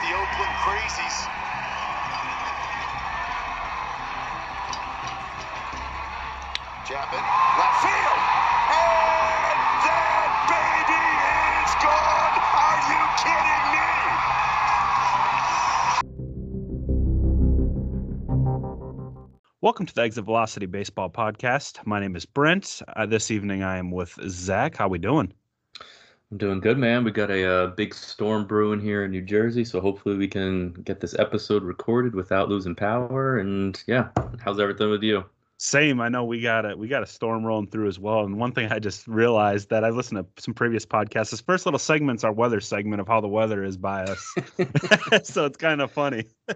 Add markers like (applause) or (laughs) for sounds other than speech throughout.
the Oakland Crazies. Chapman, left field. And that baby is gone. Are you kidding me? Welcome to the Exit Velocity Baseball Podcast. My name is Brent. Uh, this evening I am with Zach. How we doing? I'm doing good, man. We got a uh, big storm brewing here in New Jersey, so hopefully we can get this episode recorded without losing power. And yeah, how's everything with you? Same. I know we got a we got a storm rolling through as well. And one thing I just realized that I listened to some previous podcasts. This first little segment's our weather segment of how the weather is by us, (laughs) (laughs) so it's kind of funny. (laughs)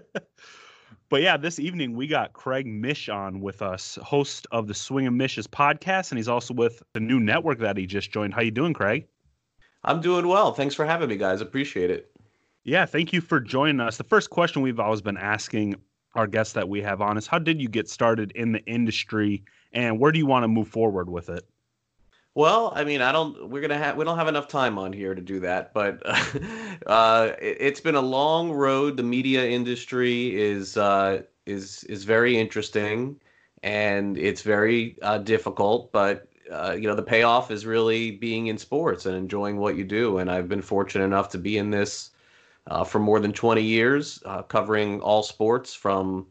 But yeah, this evening we got Craig Mish on with us, host of the Swing and Mishes podcast, and he's also with the new network that he just joined. How you doing, Craig? I'm doing well. Thanks for having me, guys. Appreciate it. Yeah, thank you for joining us. The first question we've always been asking our guests that we have on is how did you get started in the industry and where do you want to move forward with it? Well, I mean, I don't. We're gonna have. We don't have enough time on here to do that. But (laughs) uh, it, has been a long road. The media industry is uh, is is very interesting, and it's very uh, difficult. But uh, you know the payoff is really being in sports and enjoying what you do. And i've been fortunate enough to be in this uh, for more than 20 years uh, covering all sports from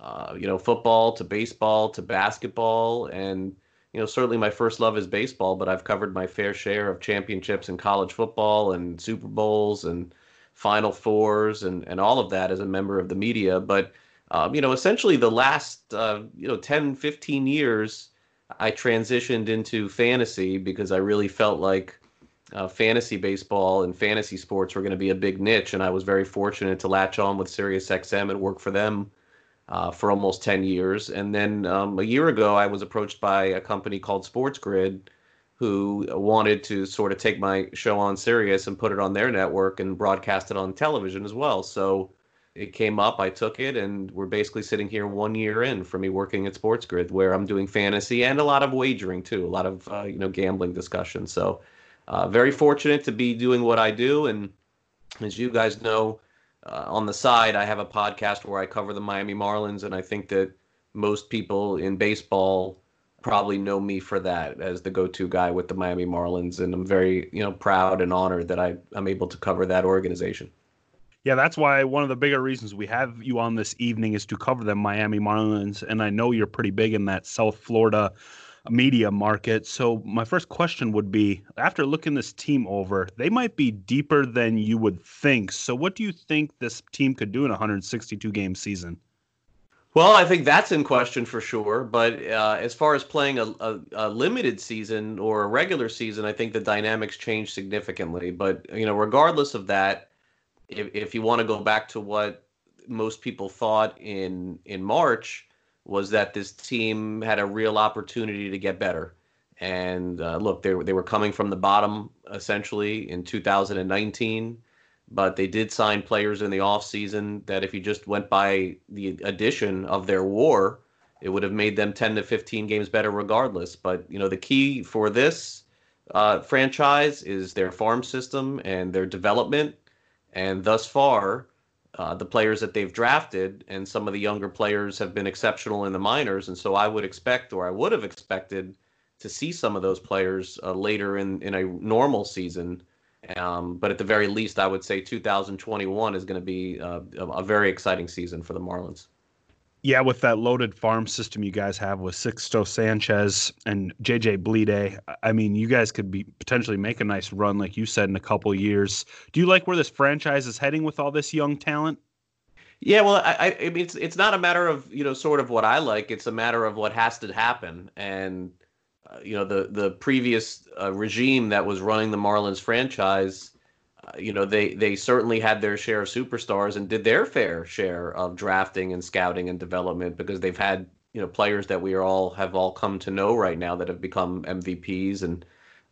uh, you know football to baseball to basketball. And you know certainly my first love is baseball but i've covered my fair share of championships in college football and super bowls and final fours and, and all of that as a member of the media. But um, you know essentially the last uh, you know 10 15 years I transitioned into fantasy because I really felt like uh, fantasy baseball and fantasy sports were going to be a big niche, and I was very fortunate to latch on with SiriusXM and work for them uh, for almost 10 years. And then um, a year ago, I was approached by a company called SportsGrid who wanted to sort of take my show on Sirius and put it on their network and broadcast it on television as well. So it came up, I took it, and we're basically sitting here one year in for me working at SportsGrid, where I'm doing fantasy and a lot of wagering too, a lot of uh, you know gambling discussion. So, uh, very fortunate to be doing what I do, and as you guys know, uh, on the side, I have a podcast where I cover the Miami Marlins, and I think that most people in baseball probably know me for that as the go-to guy with the Miami Marlins, and I'm very you know proud and honored that I I'm able to cover that organization. Yeah, that's why one of the bigger reasons we have you on this evening is to cover the Miami Marlins. And I know you're pretty big in that South Florida media market. So, my first question would be after looking this team over, they might be deeper than you would think. So, what do you think this team could do in a 162 game season? Well, I think that's in question for sure. But uh, as far as playing a, a, a, limited season or a regular season, I think the dynamics change significantly. But you know, regardless of that, if, if you want to go back to what most people thought in in March was that this team had a real opportunity to get better. And uh, look, they they were coming from the bottom essentially in 2019, but they did sign players in the offseason that if you just went by the addition of their WAR, it would have made them 10 to 15 games better regardless. But you know, the key for this uh, franchise is their farm system and their development and thus far, uh, the players that they've drafted and some of the younger players have been exceptional in the minors. And so I would expect, or I would have expected, to see some of those players uh, later in, in a normal season. Um, but at the very least, I would say 2021 is going to be uh, a very exciting season for the Marlins. Yeah, with that loaded farm system you guys have with Sixto Sanchez and JJ Bleday, I mean, you guys could be potentially make a nice run, like you said, in a couple years. Do you like where this franchise is heading with all this young talent? Yeah, well, I, I mean, it's it's not a matter of you know sort of what I like. It's a matter of what has to happen, and uh, you know the the previous uh, regime that was running the Marlins franchise you know they they certainly had their share of superstars and did their fair share of drafting and scouting and development because they've had you know players that we are all have all come to know right now that have become MVPs and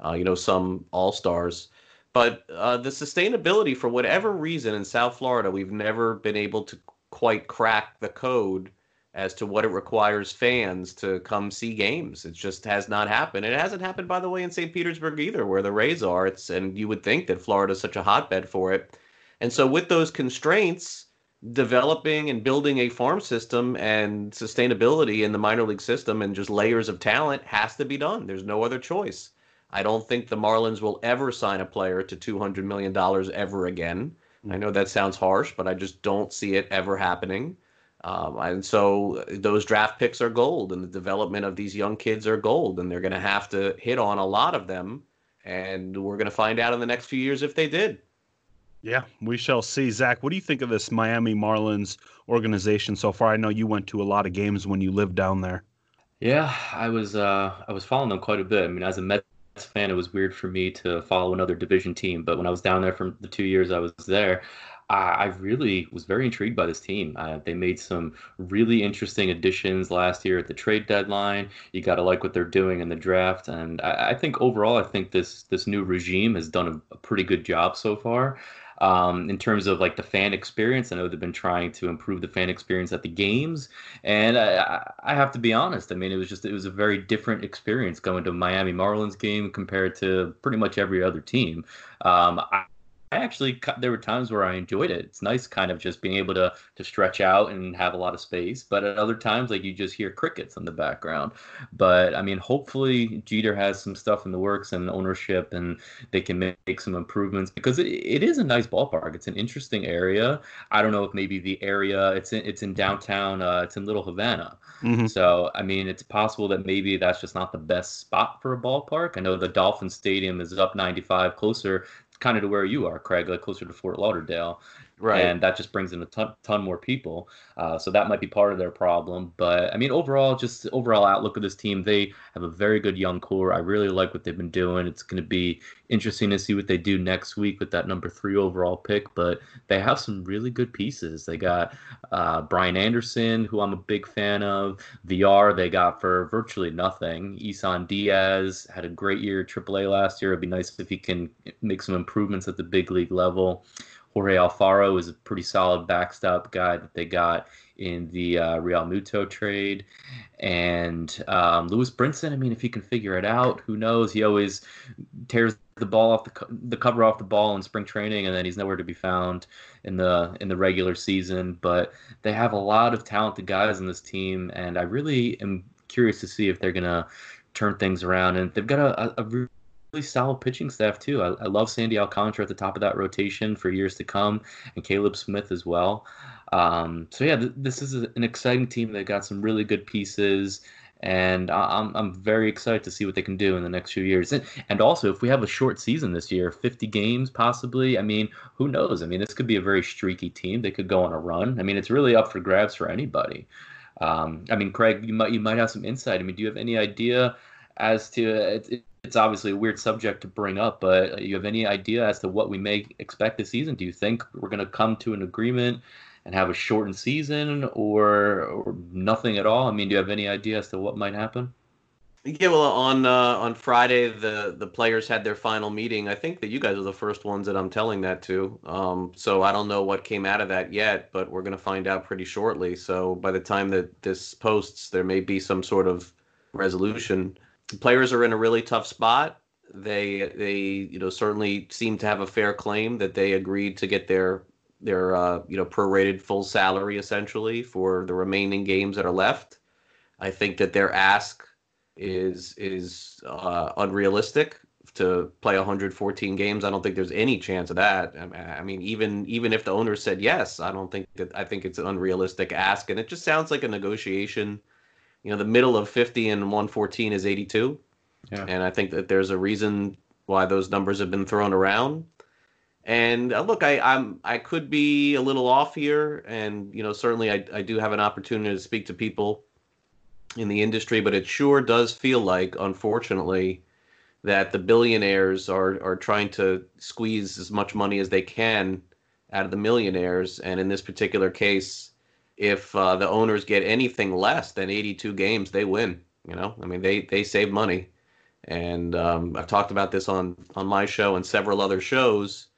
uh, you know some all stars. But uh, the sustainability, for whatever reason, in South Florida, we've never been able to quite crack the code as to what it requires fans to come see games. It just has not happened. It hasn't happened, by the way, in St. Petersburg either, where the Rays are. It's and you would think that Florida is such a hotbed for it. And so with those constraints, developing and building a farm system and sustainability in the minor league system and just layers of talent has to be done. There's no other choice. I don't think the Marlins will ever sign a player to $200 million ever again. Hmm. I know that sounds harsh, but I just don't see it ever happening. Um, and so those draft picks are gold, and the development of these young kids are gold, and they're going to have to hit on a lot of them. And we're going to find out in the next few years if they did. Yeah, we shall see. Zach, what do you think of this Miami Marlins organization so far? I know you went to a lot of games when you lived down there. Yeah, I was uh, I was following them quite a bit. I mean, as a Mets fan, it was weird for me to follow another division team. But when I was down there for the two years I was there, I, really was very intrigued by this team. Uh, they made some really interesting additions last year at the trade deadline. You got to like what they're doing in the draft, and I, I, think overall, I think this this new regime has done a, a pretty good job so far um, in terms of like the fan experience. I know they've been trying to improve the fan experience at the games, and I, I have to be honest. I mean, it was just it was a very different experience going to Miami Marlins game compared to pretty much every other team. Um, I, I actually there were times where I enjoyed it. It's nice kind of just being able to to stretch out and have a lot of space, but at other times like you just hear crickets in the background. But I mean, hopefully Jeter has some stuff in the works and ownership and they can make some improvements because it, it is a nice ballpark. It's an interesting area. I don't know if maybe the area it's in it's in downtown uh, it's in Little Havana. Mm-hmm. So I mean, it's possible that maybe that's just not the best spot for a ballpark. I know the Dolphin Stadium is up 95 closer kind of to where you are, Craig, like closer to Fort Lauderdale. Right. And that just brings in a ton, ton more people. Uh, so that might be part of their problem. But I mean, overall, just overall outlook of this team, they have a very good young core. I really like what they've been doing. It's going to be interesting to see what they do next week with that number three overall pick. But they have some really good pieces. They got uh, Brian Anderson, who I'm a big fan of. VR, they got for virtually nothing. Isan Diaz had a great year at AAA last year. It'd be nice if he can make some improvements at the big league level. Jorge Alfaro is a pretty solid backstop guy that they got in the uh, Realmuto trade. And um, Lewis Brinson, I mean, if he can figure it out, who knows? He always tears the ball off the, co- the cover off the ball in spring training, and then he's nowhere to be found in the in the regular season. But they have a lot of talented guys in this team, and I really am curious to see if they're gonna turn things around. And they've got a, a, really solid pitching staff too. I, I, love Sandy Alcantara at the top of that rotation for years to come, and Caleb Smith as well. Um, so yeah, th- this is a, an exciting team. They got some really good pieces, and I- I'm I'm very excited to see what they can do in the next few years. And, and also, if we have a short season this year, 50 games possibly. I mean, who knows? I mean, this could be a very streaky team. They could go on a run. I mean, it's really up for grabs for anybody. Um, I mean, Craig, you might you might have some insight. I mean, do you have any idea as to it, it's obviously a weird subject to bring up, but you have any idea as to what we may expect this season? Do you think we're going to come to an agreement and have a shortened season, or or nothing at all? I mean, do you have any idea as to what might happen? Yeah, well, on uh, on Friday, the the players had their final meeting. I think that you guys are the first ones that I'm telling that to. Um, so I don't know what came out of that yet, but we're going to find out pretty shortly. So by the time that this posts, there may be some sort of resolution players are in a really tough spot. They they you know certainly seem to have a fair claim that they agreed to get their their uh, you know prorated full salary essentially for the remaining games that are left. I think that their ask is is uh, unrealistic to play 114 games. I don't think there's any chance of that. I mean, even even if the owner said yes, I don't think that. I think it's an unrealistic ask, and it just sounds like a negotiation you know the middle of 50 and 114 is 82 yeah. and i think that there's a reason why those numbers have been thrown around. And uh, look i i'm i could be a little off here and you know certainly I, I do have an opportunity to speak to people in the industry but it sure does feel like unfortunately that the billionaires are are trying to squeeze as much money as they can out of the millionaires. And in this particular case if uh, the owners get anything less than 82 games, they win. You know, I mean, they they save money, and um, I've talked about this on on my show and several other shows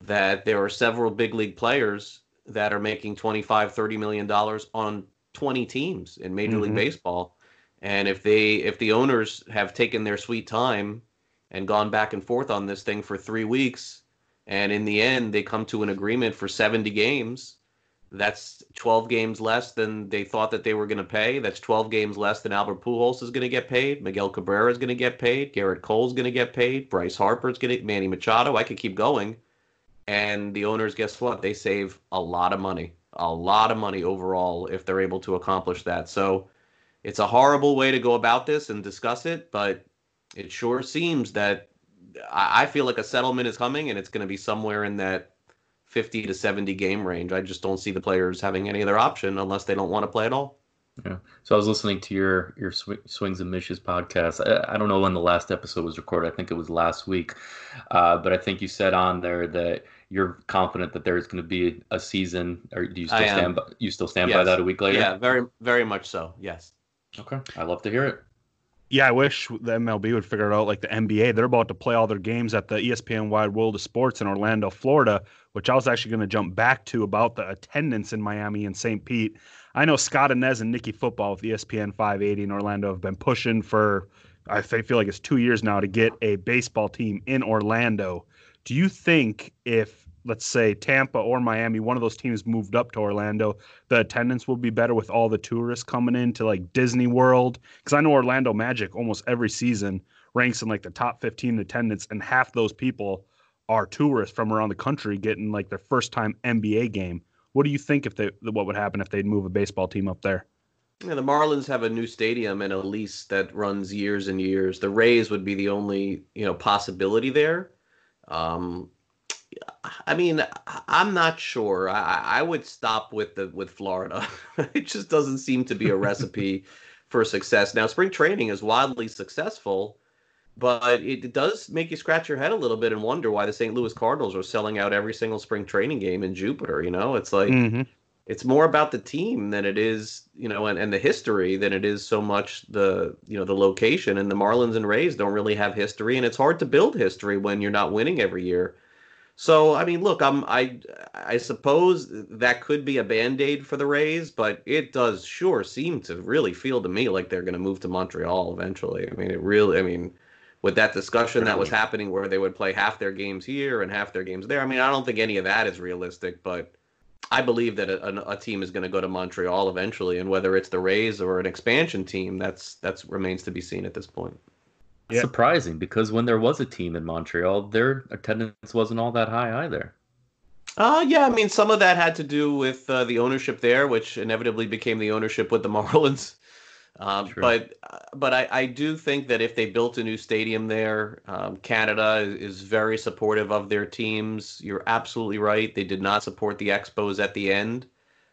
that there are several big league players that are making 25 30 million dollars on 20 teams in major mm-hmm. league baseball and if they if the owners have taken their sweet time and gone back and forth on this thing for 3 weeks And in the end, they come to an agreement for 70 games. That's 12 games less than they thought that they were going to pay. That's 12 games less than Albert Pujols is going to get paid. Miguel Cabrera is going to get paid. Gerrit Cole's going to get paid. Bryce Harper's going to Manny Machado. I could keep going. And the owners, guess what? They save a lot of money, a lot of money overall if they're able to accomplish that. So it's a horrible way to go about this and discuss it, but it sure seems that I feel like a settlement is coming and it's going to be somewhere in that 50 to 70 game range. I just don't see the players having any other option unless they don't want to play at all. Yeah. So I was listening to your your sw- swings and misses podcast. I, I, don't know when the last episode was recorded. I think it was last week, uh, but I think you said on there that you're confident that there's going to be a season. Or do you still stand? By, you still stand yes. by that a week later? Yeah, very very much so. Yes. Okay, I love to hear it. Yeah, I wish the MLB would figure it out like the NBA. They're about to play all their games at the ESPN Wide World of Sports in Orlando, Florida, which I was actually going to jump back to about the attendance in Miami and St. Pete. I know Scott Inez and Nikki Football with ESPN 580 in Orlando have been pushing for, I feel like it's two years now to get a baseball team in Orlando. Do you think if let's say Tampa or Miami, one of those teams moved up to Orlando, the attendance will be better with all the tourists coming into like Disney World. Because I know Orlando Magic almost every season ranks in like the top 15 attendance, and half those people are tourists from around the country getting like their first time NBA game. What do you think if they what would happen if they'd move a baseball team up there? Yeah, the Marlins have a new stadium and a lease that runs years and years. The Rays would be the only you know possibility there. Um, I mean, I'm not sure. I, I would stop with the with Florida. (laughs) it just doesn't seem to be a recipe (laughs) for success. Now, spring training is wildly successful, but it does make you scratch your head a little bit and wonder why the St. Louis Cardinals are selling out every single spring training game in Jupiter. You know, it's like mm-hmm. it's more about the team than it is, you know, and, and the history than it is so much the you know the location. And the Marlins and Rays don't really have history, and it's hard to build history when you're not winning every year. So I mean, look, I'm I I suppose that could be a band-aid for the Rays, but it does sure seem to really feel to me like they're going to move to Montreal eventually. I mean, it really I mean, with that discussion that was happening where they would play half their games here and half their games there. I mean, I don't think any of that is realistic, but I believe that a, a team is going to go to Montreal eventually, and whether it's the Rays or an expansion team, that's that's remains to be seen at this point. Yeah. Surprising because when there was a team in Montreal, their attendance wasn't all that high either. Uh, yeah, I mean, some of that had to do with uh, the ownership there, which inevitably became the ownership with the (laughs) Marlins. Um, but uh, but I, I do think that if they built a new stadium there, um, Canada is very supportive of their teams. You're absolutely right; they did not support the Expos at the end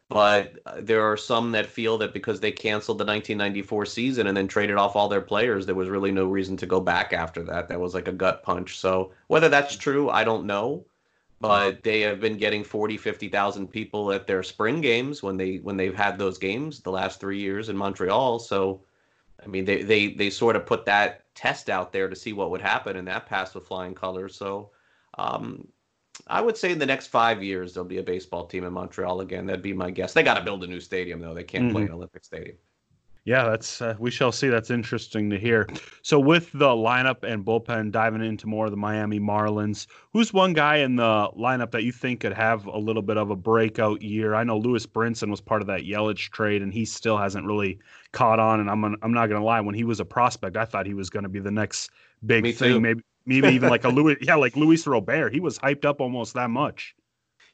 but uh, there are some that feel that because they canceled the 1994 season and then traded off all their players, there was really no reason to go back after that. That was like a gut punch. So whether that's true, I don't know. But they have been getting 40, 50,000 people at their spring games when they when they've had those games the last three years in Montreal. So, I mean, they they they sort of put that test out there to see what would happen, and that passed with flying colors. So, um, I would say in the next five years there'll be a baseball team in Montreal again. That'd be my guess. They got to build a new stadium though. They can't mm-hmm. play an Olympic stadium. Yeah, that's uh, we shall see. That's interesting to hear. So with the lineup and bullpen diving into more of the Miami Marlins, who's one guy in the lineup that you think could have a little bit of a breakout year? I know Lewis Brinson was part of that Yelich trade, and he still hasn't really caught on. And I'm I'm not gonna lie, when he was a prospect, I thought he was going to be the next big Me thing. Too. Maybe maybe even like a Louis, (laughs) yeah, like Luis Robert. He was hyped up almost that much.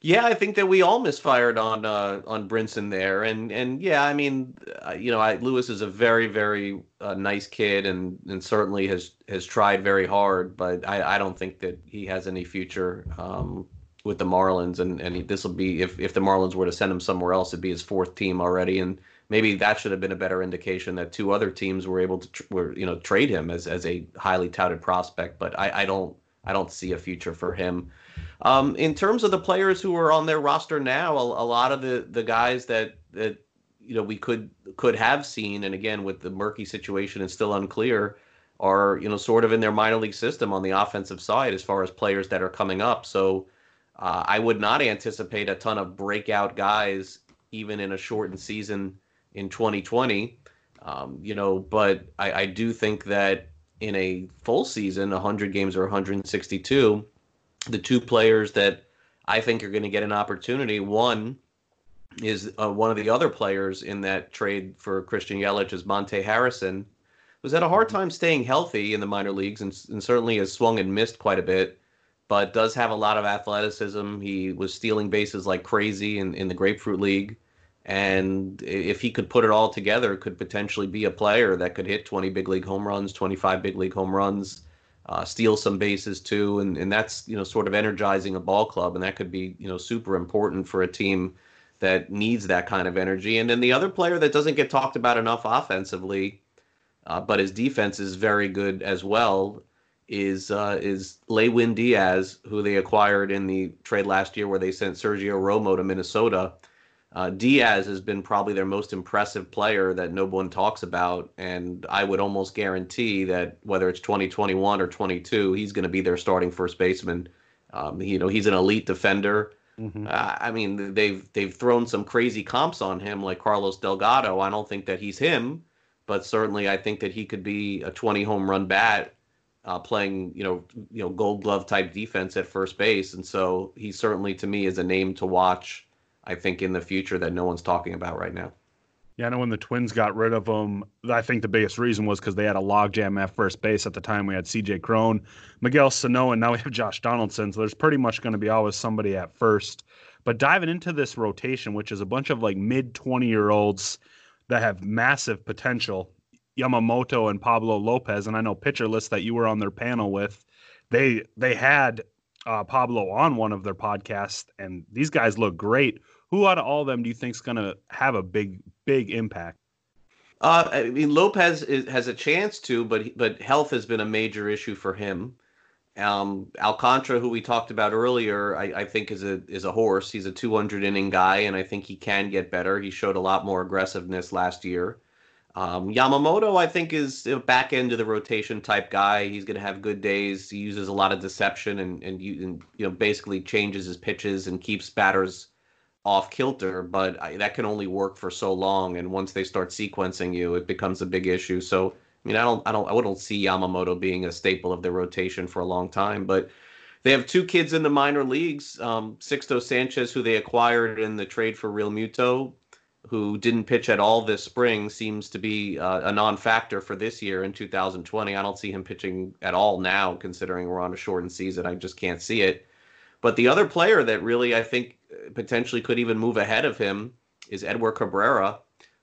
Yeah, I think that we all misfired on uh, on Brinson there, and and yeah, I mean, uh, you know, I, Lewis is a very very uh, nice kid, and and certainly has has tried very hard, but I, I don't think that he has any future um, with the Marlins, and and this will be if if the Marlins were to send him somewhere else, it'd be his fourth team already, and maybe that should have been a better indication that two other teams were able to tr- were you know trade him as as a highly touted prospect. But I, I don't I don't see a future for him. Um, in terms of the players who are on their roster now, a, a lot of the the guys that that you know we could could have seen, and again with the murky situation, it's still unclear, are you know sort of in their minor league system on the offensive side as far as players that are coming up. So uh, I would not anticipate a ton of breakout guys even in a shortened season in 2020. Um, you know, but I, I do think that in a full season, 100 games or 162, the two players that I think are going to get an opportunity. One is uh, one of the other players in that trade for Christian Yelich is Monte Harrison, who's had a hard time staying healthy in the minor leagues and, and certainly has swung and missed quite a bit, but does have a lot of athleticism. He was stealing bases like crazy in, in the Grapefruit League. And if he could put it all together, could potentially be a player that could hit 20 big league home runs, 25 big league home runs, uh, steal some bases too, and and that's you know sort of energizing a ball club, and that could be you know super important for a team that needs that kind of energy. And then the other player that doesn't get talked about enough offensively, uh, but his defense is very good as well, is uh, is Lewin Diaz, who they acquired in the trade last year, where they sent Sergio Romo to Minnesota. Uh, Diaz has been probably their most impressive player that no one talks about, and I would almost guarantee that whether it's 2021 or 22, he's going to be their starting first baseman. Um, you know, he's an elite defender. Mm-hmm. Uh, I mean, they've they've thrown some crazy comps on him, like Carlos Delgado. I don't think that he's him, but certainly I think that he could be a 20 home run bat, uh, playing you know you know Gold Glove type defense at first base, and so he certainly to me is a name to watch I think in the future that no one's talking about right now. Yeah, I know when the Twins got rid of him, I think the biggest reason was because they had a logjam at first base at the time. We had C.J. Cron, Miguel Sano, and now we have Josh Donaldson. So there's pretty much going to be always somebody at first. But diving into this rotation, which is a bunch of like mid 20 year olds that have massive potential, Yamamoto and Pablo Lopez, and I know pitcher lists that you were on their panel with, they they had uh, Pablo on one of their podcasts, and these guys look great. Who out of all of them do you think is going to have a big, big impact? Uh, I mean, Lopez is, has a chance to, but but health has been a major issue for him. Um, Alcantara, who we talked about earlier, I, I, think is a is a horse. He's a 200 inning guy, and I think he can get better. He showed a lot more aggressiveness last year. Um, Yamamoto, I think, is a back end of the rotation type guy. He's going to have good days. He uses a lot of deception and and you, and, you know basically changes his pitches and keeps batters off kilter. But I, that can only work for so long. And once they start sequencing you, it becomes a big issue. So I mean, I don't, I don't, I wouldn't see Yamamoto being a staple of the rotation for a long time. But they have two kids in the minor leagues. Um, Sixto Sanchez, who they acquired in the trade for Realmuto, who didn't pitch at all this spring, seems to be uh, a non-factor for this year in 2020. I don't see him pitching at all now, considering we're on a shortened season. I just can't see it. But the other player that really I think potentially could even move ahead of him is Edward Cabrera,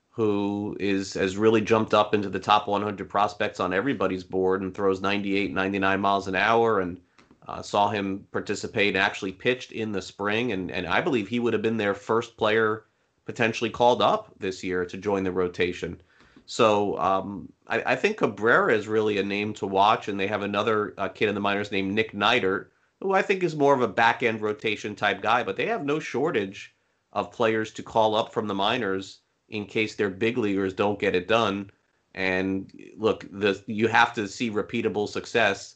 who is has really jumped up into the top 100 prospects on everybody's board and throws 98, 99 miles an hour. And uh, saw him participate and actually pitched in the spring. And, and I believe he would have been their first player potentially called up this year to join the rotation. So um, I, I, think Cabrera is really a name to watch, and they have another uh, kid in the minors named Nick Neidert, who I think is more of a back end rotation type guy. But they have no shortage of players to call up from the minors in case their big leaguers don't get it done. And look, the you have to see repeatable success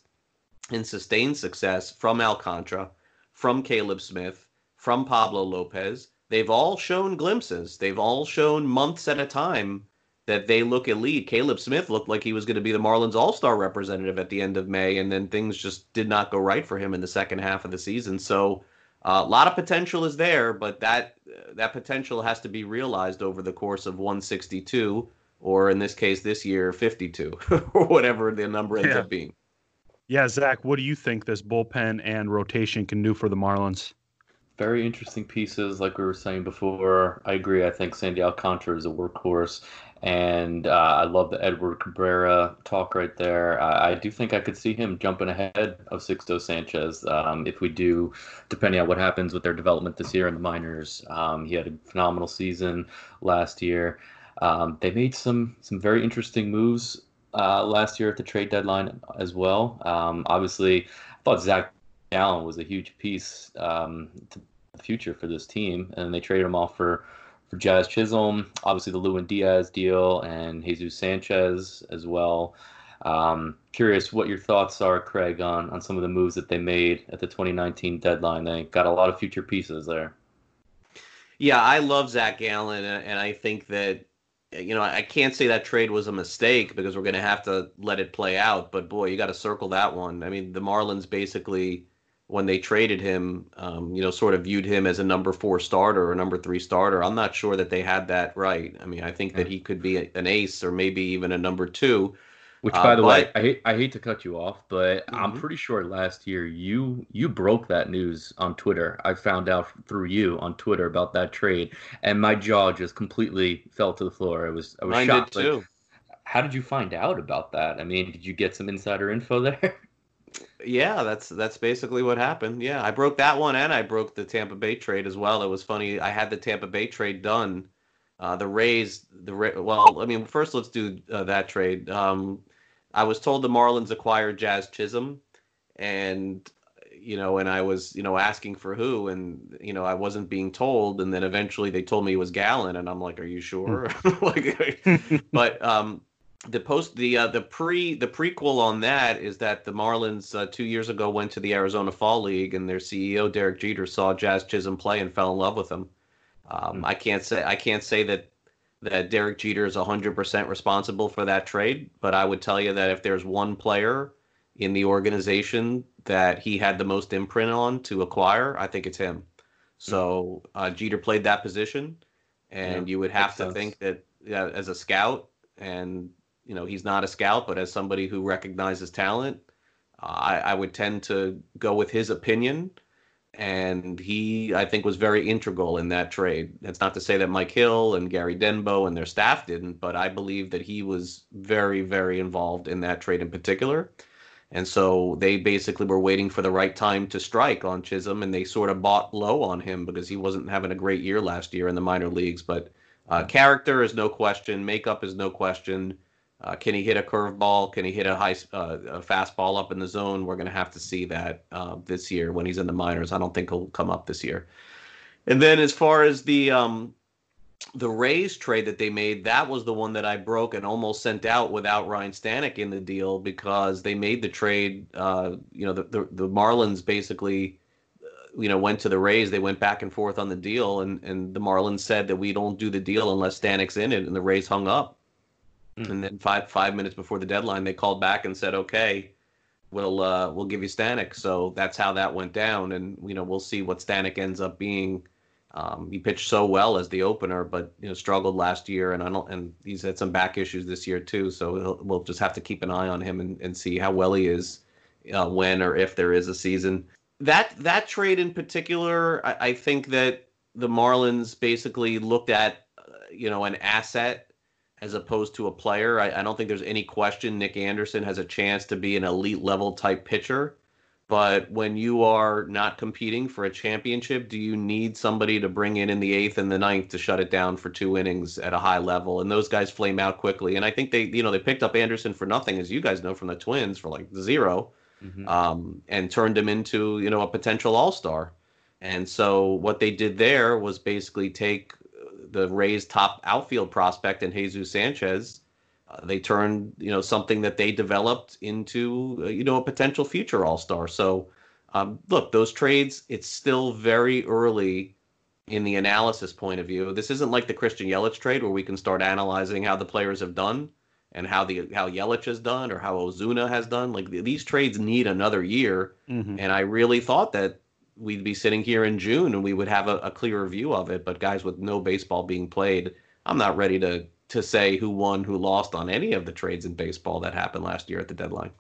and sustained success from Alcantara, from Caleb Smith, from Pablo Lopez they've all shown glimpses. They've all shown months at a time that they look elite. Caleb Smith looked like he was going to be the Marlins All Star representative at the end of May, and then things just did not go right for him in the second half of the season. So uh, a lot of potential is there, but that that potential has to be realized over the course of 162, or in this case, this year 52, (laughs) or whatever the number ends yeah. up being. Yeah, Zach, what do you think this bullpen and rotation can do for the Marlins? Very interesting pieces, like we were saying before. I agree. I think Sandy Alcantara is a workhorse, and uh, I love the Edward Cabrera talk right there. I, I, do think I could see him jumping ahead of Sixto Sanchez um, if we do, depending on what happens with their development this year in the minors. Um, he had a phenomenal season last year. Um, they made some some very interesting moves uh, last year at the trade deadline as well. Um, obviously, I thought Zach Gallen was a huge piece um, to the future for this team, and they traded him off for for Jazz Chisholm, obviously the Lewin Diaz deal, and Jesus Sanchez as well. Um, curious what your thoughts are, Craig, on on some of the moves that they made at the 2019 deadline. They got a lot of future pieces there. Yeah, I love Zach Gallen, and I think that you know, I can't say that trade was a mistake because we're going to have to let it play out. But boy, you got to circle that one. I mean, the Marlins basically when they traded him, um, you know, sort of viewed him as a number four starter or number three starter. I'm not sure that they had that right. I mean, I think that he could be a, an ace or maybe even a number two. Which, Uh, by the way, I hate I hate to cut you off, but I'm Mhm. pretty sure last year you you broke that news on Twitter. I found out through you on Twitter about that trade, and my jaw just completely fell to the floor. I was I was Mine shocked. did Like, too. how did you find out about that? I mean, did you get some insider info there? (laughs) Yeah, that's that's basically what happened. Yeah, I broke that one, and I broke the Tampa Bay trade as well. It was funny. I had the Tampa Bay trade done. Uh, the Rays, the Ra- well, I mean, first let's do uh, that trade. Um, I was told the Marlins acquired Jazz Chisholm, and you know, and I was you know asking for who, and you know, I wasn't being told, and then eventually they told me it was Gallen, and I'm like, are you sure? (laughs) like, (laughs) but um, the post the uh, the pre the prequel on that is that the Marlins uh, two years ago went to the Arizona Fall League and their CEO Derek Jeter saw Jazz Chisholm play and fell in love with him. Um, Hmm. I can't say I can't say that that Derek Jeter is hundred percent responsible for that trade, but I would tell you that if there's one player in the organization that he had the most imprint on to acquire, I think it's him. So uh, Jeter played that position, and Yeah, you would have to sense. think that yeah, as a scout, and you know he's not a scout, but as somebody who recognizes talent, uh, I, I would tend to go with his opinion. And he, I think, was very integral in that trade. That's not to say that Mike Hill and Gary Denbo and their staff didn't, but I believe that he was very, very involved in that trade in particular. And so they basically were waiting for the right time to strike on Chisholm, and they sort of bought low on him because he wasn't having a great year last year in the minor leagues. But uh, character is no question, makeup is no question. Uh, can he hit a curveball? Can he hit a high uh, a fastball up in the zone? We're going to have to see that uh, this year when he's in the minors. I don't think he'll come up this year. And then as far as the um, the Rays trade that they made, that was the one that I broke and almost sent out without Ryan Stanek in the deal because they made the trade. Uh, you know, the, the the Marlins basically, uh, you know, went to the Rays. They went back and forth on the deal, and and the Marlins said that we don't do the deal unless Stanek's in it, and the Rays hung up. Hmm. And then five five minutes before the deadline, they called back and said, "Okay, we'll uh, we'll give you Stanek." So that's how that went down, and you know we'll see what Stanek ends up being. Um, he pitched so well as the opener, but you know struggled last year, and I don't. And he's had some back issues this year too. So we'll just have to keep an eye on him and, and see how well he is uh, when or if there is a season. That that trade in particular, I, I think that the Marlins basically looked at uh, you know an asset as opposed to a player. I, I don't think there's any question Nick Anderson has a chance to be an elite level type pitcher. But when you are not competing for a championship, do you need somebody to bring in in the eighth and the ninth to shut it down for two innings at a high level? And those guys flame out quickly. And I think they, you know, they picked up Anderson for nothing, as you guys know from the Twins, for like zero, Mhm. um, and turned him into, you know, a potential All Star. And so what they did there was basically take the Rays' top outfield prospect and Jesus Sanchez. Uh, they turned you know something that they developed into uh, you know a potential future All Star. So um, look, those trades. It's still very early in the analysis point of view. This isn't like the Christian Yelich trade where we can start analyzing how the players have done and how the how Yelich has done or how Ozuna has done. Like th- these trades need another year, Mhm. and I really thought that we'd be sitting here in June and we would have a, a clearer view of it. But guys, with no baseball being played, I'm not ready to to say who won, who lost on any of the trades in baseball that happened last year at the deadline.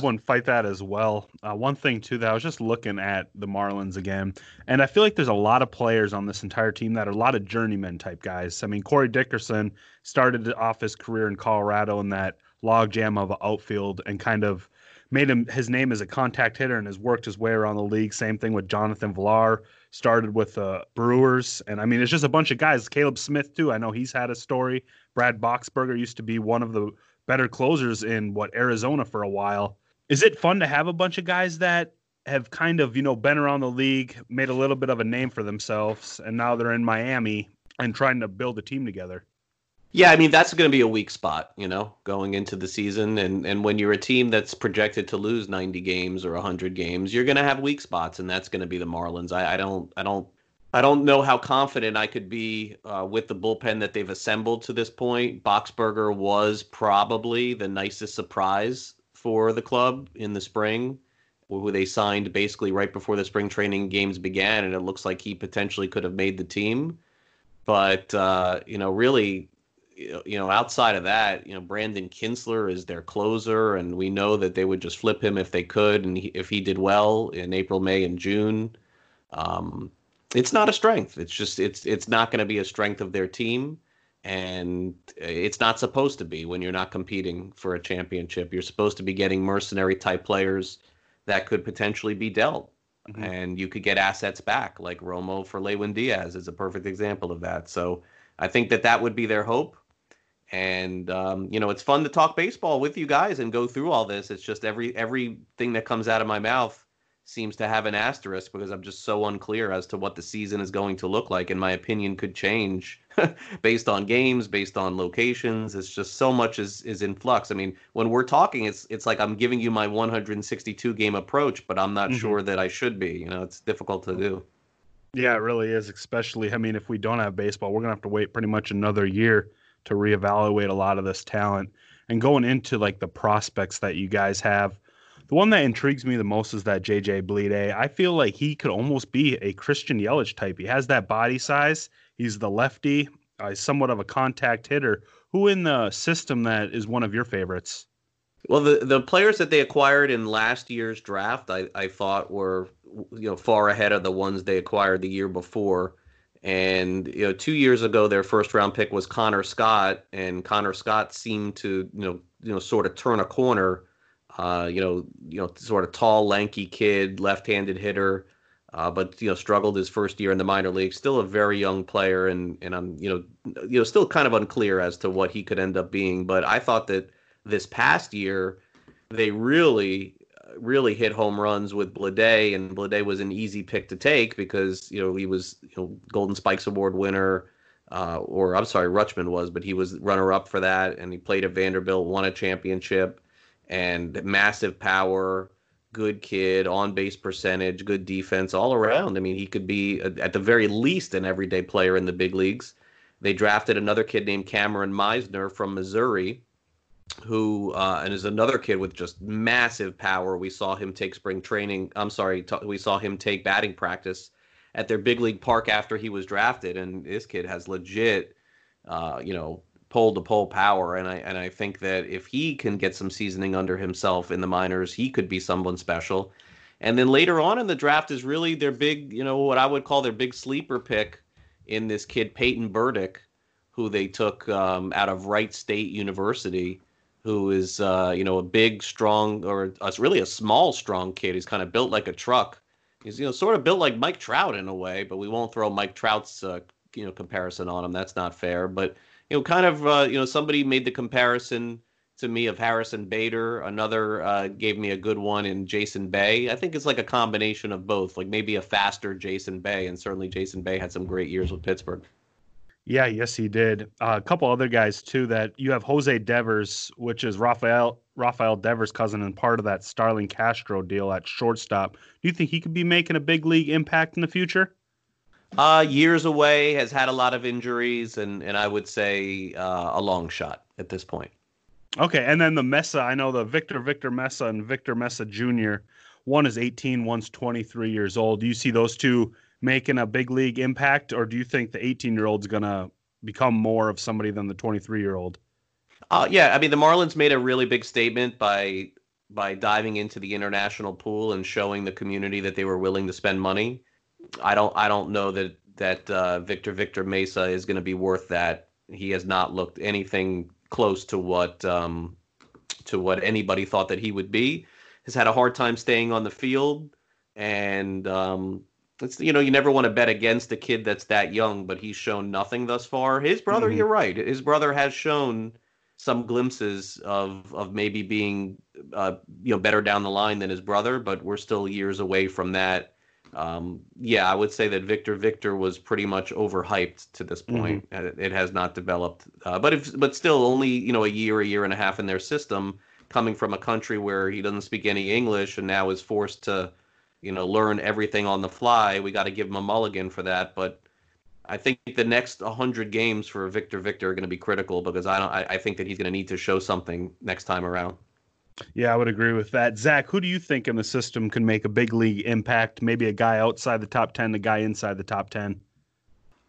one fight that as well. Uh, one thing too that I was just looking at the Marlins again, and I feel like there's a lot of players on this entire team that are a lot of journeyman type guys. I mean, Corey Dickerson started off his career in Colorado in that logjam of a outfield and kind of made him his name as a contact hitter and has worked his way around the league. Same thing with Jonathan Villar. Started with uh, Brewers, and I mean, it's just a bunch of guys. Caleb Smith too. I know he's had a story. Brad Boxberger used to be one of the better closers in what Arizona for a while is it fun to have a bunch of guys that have kind of you know been around the league made a little bit of a name for themselves and now they're in miami and trying to build a team together Yeah, I mean that's going to be a weak spot, you know, going into the season, and and when you're a team that's projected to lose 90 games or 100 games, you're going to have weak spots, and that's going to be the Marlins. I, I don't, I don't, I don't know how confident I could be uh, with the bullpen that they've assembled to this point. Boxberger was probably the nicest surprise for the club in the spring. who they signed basically right before the spring training games began, and it looks like he potentially could have made the team. But uh, you know, really, you know, outside of that, you know, Brandon Kintzler is their closer, and we know that they would just flip him if they could, and he, if he did well in April, May, and June. Um, it's not a strength. It's just it's it's not going to be a strength of their team, and it's not supposed to be when you're not competing for a championship. You're supposed to be getting mercenary type players that could potentially be dealt, mm-hmm. and you could get assets back, like Romo for Lewin Diaz is a perfect example of that. So I think that that would be their hope. And um, you know, it's fun to talk baseball with you guys and go through all this. It's just every everything that comes out of my mouth seems to have an asterisk because I'm just so unclear as to what the season is going to look like, and my opinion could change (laughs) based on games, based on locations. It's just so much is is in flux. I mean, when we're talking, it's it's like I'm giving you my 162 game approach, but I'm not mm-hmm. sure that I should be. You know, it's difficult to do. Yeah, it really is. Especially, I mean, if we don't have baseball, we're gonna have to wait pretty much another year to reevaluate a lot of this talent. And going into like the prospects that you guys have, the one that intrigues me the most is that JJ Bleday. I feel like he could almost be a Christian Yelich type. He has that body size. He's the lefty. Uh, somewhat of a contact hitter. Who in the system that is one of your favorites? Well, the the players that they acquired in last year's draft, I, I thought were you know far ahead of the ones they acquired the year before. And you know, two years ago, their first round pick was Connor Scott, and Connor Scott seemed to you know you know sort of turn a corner uh, you know, you know, sort of tall, lanky kid, left-handed hitter, uh, but you know, struggled his first year in the minor league. Still a very young player, and and I'm you know, you know, still kind of unclear as to what he could end up being. But I thought that this past year, they really, really hit home runs with Bleday, and Bleday was an easy pick to take because you know he was you know Golden Spikes Award winner. Uh, or I'm sorry, Rutschman was, but he was runner up for that, and he played at Vanderbilt, won a championship and massive power, good kid, on base percentage, good defense all around. I mean, he could be at the very least an everyday player in the big leagues. They drafted another kid named Kameron Misner from Missouri, who uh, and is another kid with just massive power. We saw him take spring training. I'm sorry, t- we saw him take batting practice at their big league park after he was drafted, and this kid has legit, uh, you know, pole to pole power, and I and I think that if he can get some seasoning under himself in the minors, he could be someone special. And then later on in the draft is really their big, you know, what I would call their big sleeper pick in this kid Peyton Burdick, who they took um, out of Wright State University, who is uh, you know a big, strong, or a, really a small, strong kid. He's kind of built like a truck. He's you know sort of built like Mike Trout in a way, but we won't throw Mike Trout's uh, you know comparison on him. That's not fair. But you know, kind of, uh, you know, somebody made the comparison to me of Harrison Bader. Another uh, gave me a good one in Jason Bay. I think it's like a combination of both, like maybe a faster Jason Bay, and certainly Jason Bay had some great years with Pittsburgh. Yeah, yes, he did. Uh, a couple other guys too. That you have Jose Devers, which is Rafael Rafael Devers' cousin and part of that Starlin Castro deal at shortstop. Do you think he could be making a big league impact in the future? Uh, years away, has had a lot of injuries, and, and I would say uh, a long shot at this point. Okay, and then the Mesa, I know the Victor Victor Mesa and Victor Mesa Jr. One is 18, one's 23 years old. Do you see those two making a big league impact, or do you think the 18 year old's gonna become more of somebody than the 23 year old? Uh, yeah, I mean the Marlins made a really big statement by by diving into the international pool and showing the community that they were willing to spend money. I don't I don't know that that uh, Victor Victor Mesa is going to be worth that. He has not looked anything close to what um, to what anybody thought that he would be. Has had a hard time staying on the field, and um, it's you know you never want to bet against a kid that's that young, but he's shown nothing thus far. His brother, mm-hmm. you're right. His brother has shown some glimpses of of maybe being uh, you know better down the line than his brother, but we're still years away from that um, yeah, I would say that Victor Victor was pretty much overhyped to this mm-hmm. point. Mm-hmm. It, has not developed, uh, but if but still only you know a year, a year and a half in their system, coming from a country where he doesn't speak any English and now is forced to, you know, learn everything on the fly. We got to give him a mulligan for that, but. I think the next 100 games for Victor Victor are going to be critical because I don't. I, I think that he's going to need to show something next time around. Yeah, I would agree with that. Zach, who do you think in the system can make a big league impact? Maybe a guy outside the top 10, a guy inside the top 10?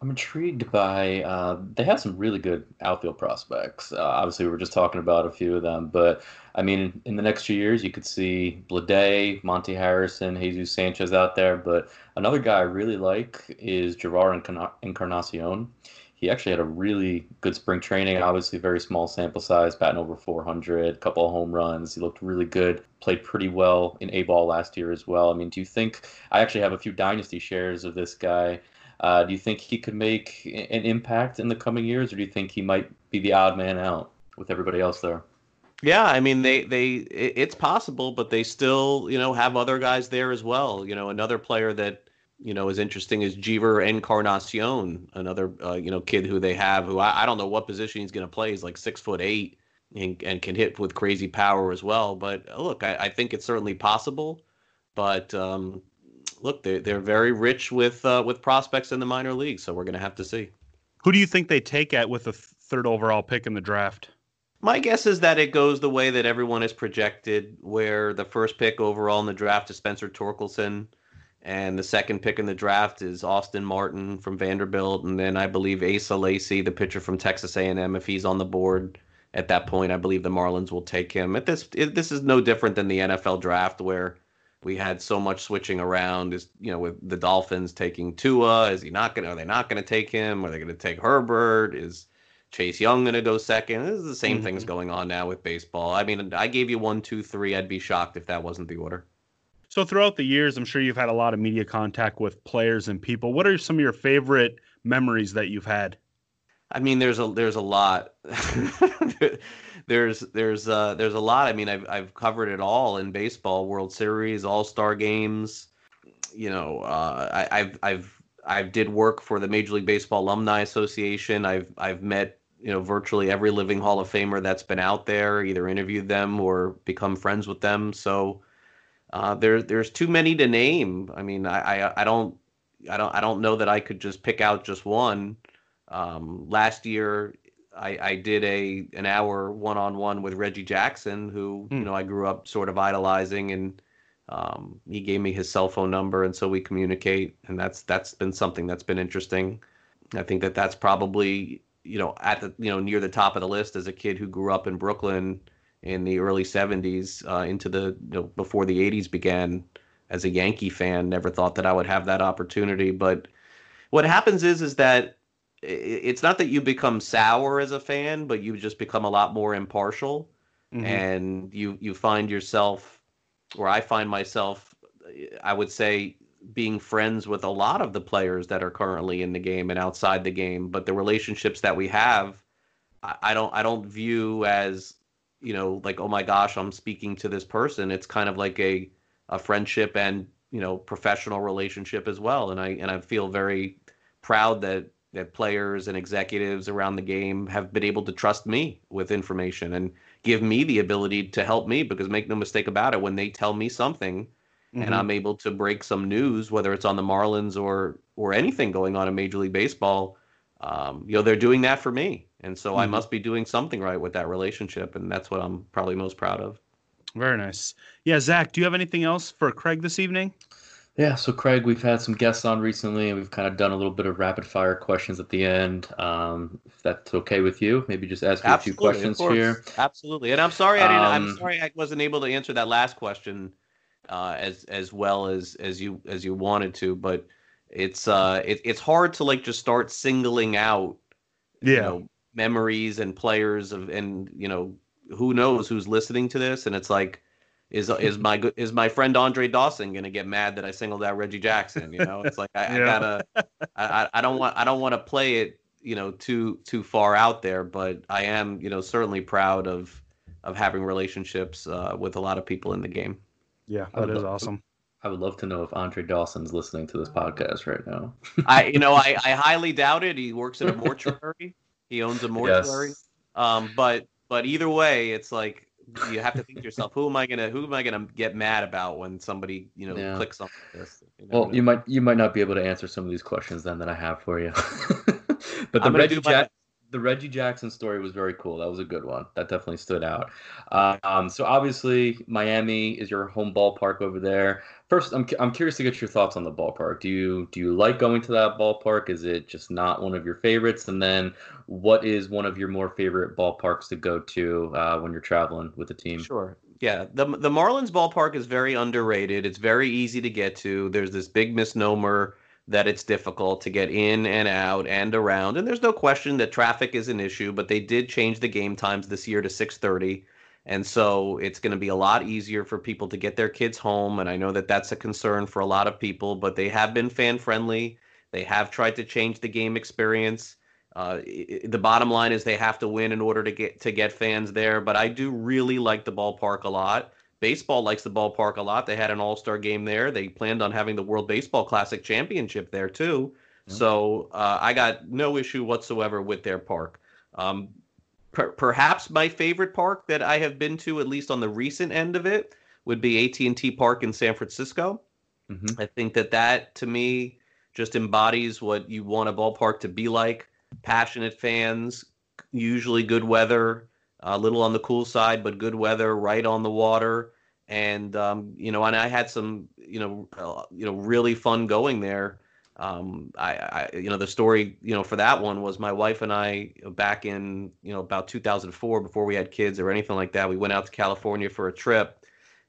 I'm intrigued by. Uh, they have some really good outfield prospects. Uh, obviously, we were just talking about a few of them, but I mean, in the next few years, you could see Bleday, Monte Harrison, Jesus Sanchez out there. But another guy I really like is Jerar Encarnacion. He actually had a really good spring training. Obviously, very small sample size, batting over 400, couple of home runs. He looked really good. Played pretty well in A ball last year as well. I mean, do you think? I actually have a few dynasty shares of this guy. Uh, do you think he could make an impact in the coming years, or do you think he might be the odd man out with everybody else there? Yeah, I mean they they it's possible, but they still you know have other guys there as well. You know, another player that you know is interesting is Jeever Encarnacion, another uh, you know kid who they have who I, I don't know what position he's going to play. He's like six foot eight and, and can hit with crazy power as well. But uh, look, I, I think it's certainly possible. But um, look, they're they're very rich with uh, with prospects in the minor leagues, so we're going to have to see. Who do you think they take at with the third overall pick in the draft? My guess is that it goes the way that everyone has projected, where the first pick overall in the draft is Spencer Torkelson, and the second pick in the draft is Austin Martin from Vanderbilt, and then I believe Asa Lacy, the pitcher from Texas A&M, if he's on the board at that point, I believe the Marlins will take him. At this, it, this is no different than the NFL draft, where we had so much switching around is you know with the Dolphins taking Tua is he not gonna are they not gonna take him are they gonna take Herbert is Chase Young gonna go second this is the same mm-hmm. things going on now with baseball I mean I gave you one two three I'd be shocked if that wasn't the order so throughout the years I'm sure you've had a lot of media contact with players and people what are some of your favorite memories that you've had I mean there's a there's a lot (laughs) there's there's uh there's a lot. I mean, I've I've covered it all in baseball, World Series, All Star games. You know, uh, I, I've I've I did work for the Major League Baseball Alumni Association. I've I've met you know virtually every living Hall of Famer that's been out there, either interviewed them or become friends with them. So uh, there there's too many to name. I mean, I, I I don't I don't I don't know that I could just pick out just one. Um, last year, I, I did a an hour one on one with Reggie Jackson, who mm. you know I grew up sort of idolizing, and um, he gave me his cell phone number, and so we communicate, and that's that's been something that's been interesting. I think that that's probably you know at the you know near the top of the list as a kid who grew up in Brooklyn in the early 70s uh, into the you know, before the 80s began as a Yankee fan. Never thought that I would have that opportunity, but what happens is is that it's not that you become sour as a fan, but you just become a lot more impartial, mm-hmm. and you you find yourself, or I find myself, I would say, being friends with a lot of the players that are currently in the game and outside the game. But the relationships that we have, I, I don't I don't view as you know like oh my gosh I'm speaking to this person. It's kind of like a a friendship and you know professional relationship as well, and I and I feel very proud that that players and executives around the game have been able to trust me with information and give me the ability to help me because make no mistake about it when they tell me something mm-hmm. and I'm able to break some news whether it's on the Marlins or or anything going on in Major League Baseball um, you know they're doing that for me and so mm-hmm. I must be doing something right with that relationship and that's what I'm probably most proud of. Very nice. Yeah, Zach, do you have anything else for Craig this evening? Yeah, so Craig, we've had some guests on recently, and we've kind of done a little bit of rapid fire questions at the end. Um, if that's okay with you, maybe just ask Absolutely, a few questions here. Absolutely, and I'm sorry I didn't. Um, I'm sorry I wasn't able to answer that last question uh, as as well as as you as you wanted to, but it's uh it, it's hard to like just start singling out, yeah, you know, memories and players of and you know who knows who's listening to this, and it's like is is my is my friend Andre Dawson gonna get mad that I singled out Reggie Jackson? You know, it's like I, yeah. I gotta I, I don't want I don't want to play it you know too too far out there, but I am you know certainly proud of of having relationships uh, with a lot of people in the game. Yeah, that is awesome. I would love to know if Andre Dawson's listening to this podcast right now. (laughs) I you know I, (laughs) I highly doubt it. He works at a mortuary. he owns a mortuary. Yes. Um, but but either way, it's like you have to think to yourself, who am I gonna who am I gonna get mad about when somebody you know yeah. clicks on this? You know, well, you might you might not be able to answer some of these questions then that I have for you. (laughs) but the Reggie, my, the Reggie Jackson story was very cool. That was a good one. That definitely stood out. Um, so obviously Miami is your home ballpark over there. First, I'm I'm curious to get your thoughts on the ballpark. Do you do you like going to that ballpark? Is it just not one of your favorites? And then, what is one of your more favorite ballparks to go to uh, when you're traveling with the team? Sure. Yeah, the the Marlins ballpark is very underrated. It's very easy to get to. There's this big misnomer that it's difficult to get in and out and around. And there's no question that traffic is an issue, but they did change the game times this year to 6:30. And so it's going to be a lot easier for people to get their kids home and I know that that's a concern for a lot of people, but they have been fan friendly. They have tried to change the game experience. Uh, the bottom line is they have to win in order to get to get fans there, but I do really like the ballpark a lot. Baseball likes the ballpark a lot. They had an All Star game there. They planned on having the World Baseball Classic Championship there too. So uh, I got no issue whatsoever with their park. Um, per- perhaps my favorite park that I have been to, at least on the recent end of it, would be AT and T Park in San Francisco. Mm-hmm. I think that that to me just embodies what you want a ballpark to be like. Passionate fans, usually good weather, a little on the cool side, but good weather, right on the water, and um, you know, and I had some, you know, uh, you know, really fun going there. Um, I, I, you know, the story, you know, for that one was my wife and I back in, you know, about 2004, before we had kids or anything like that. We went out to California for a trip,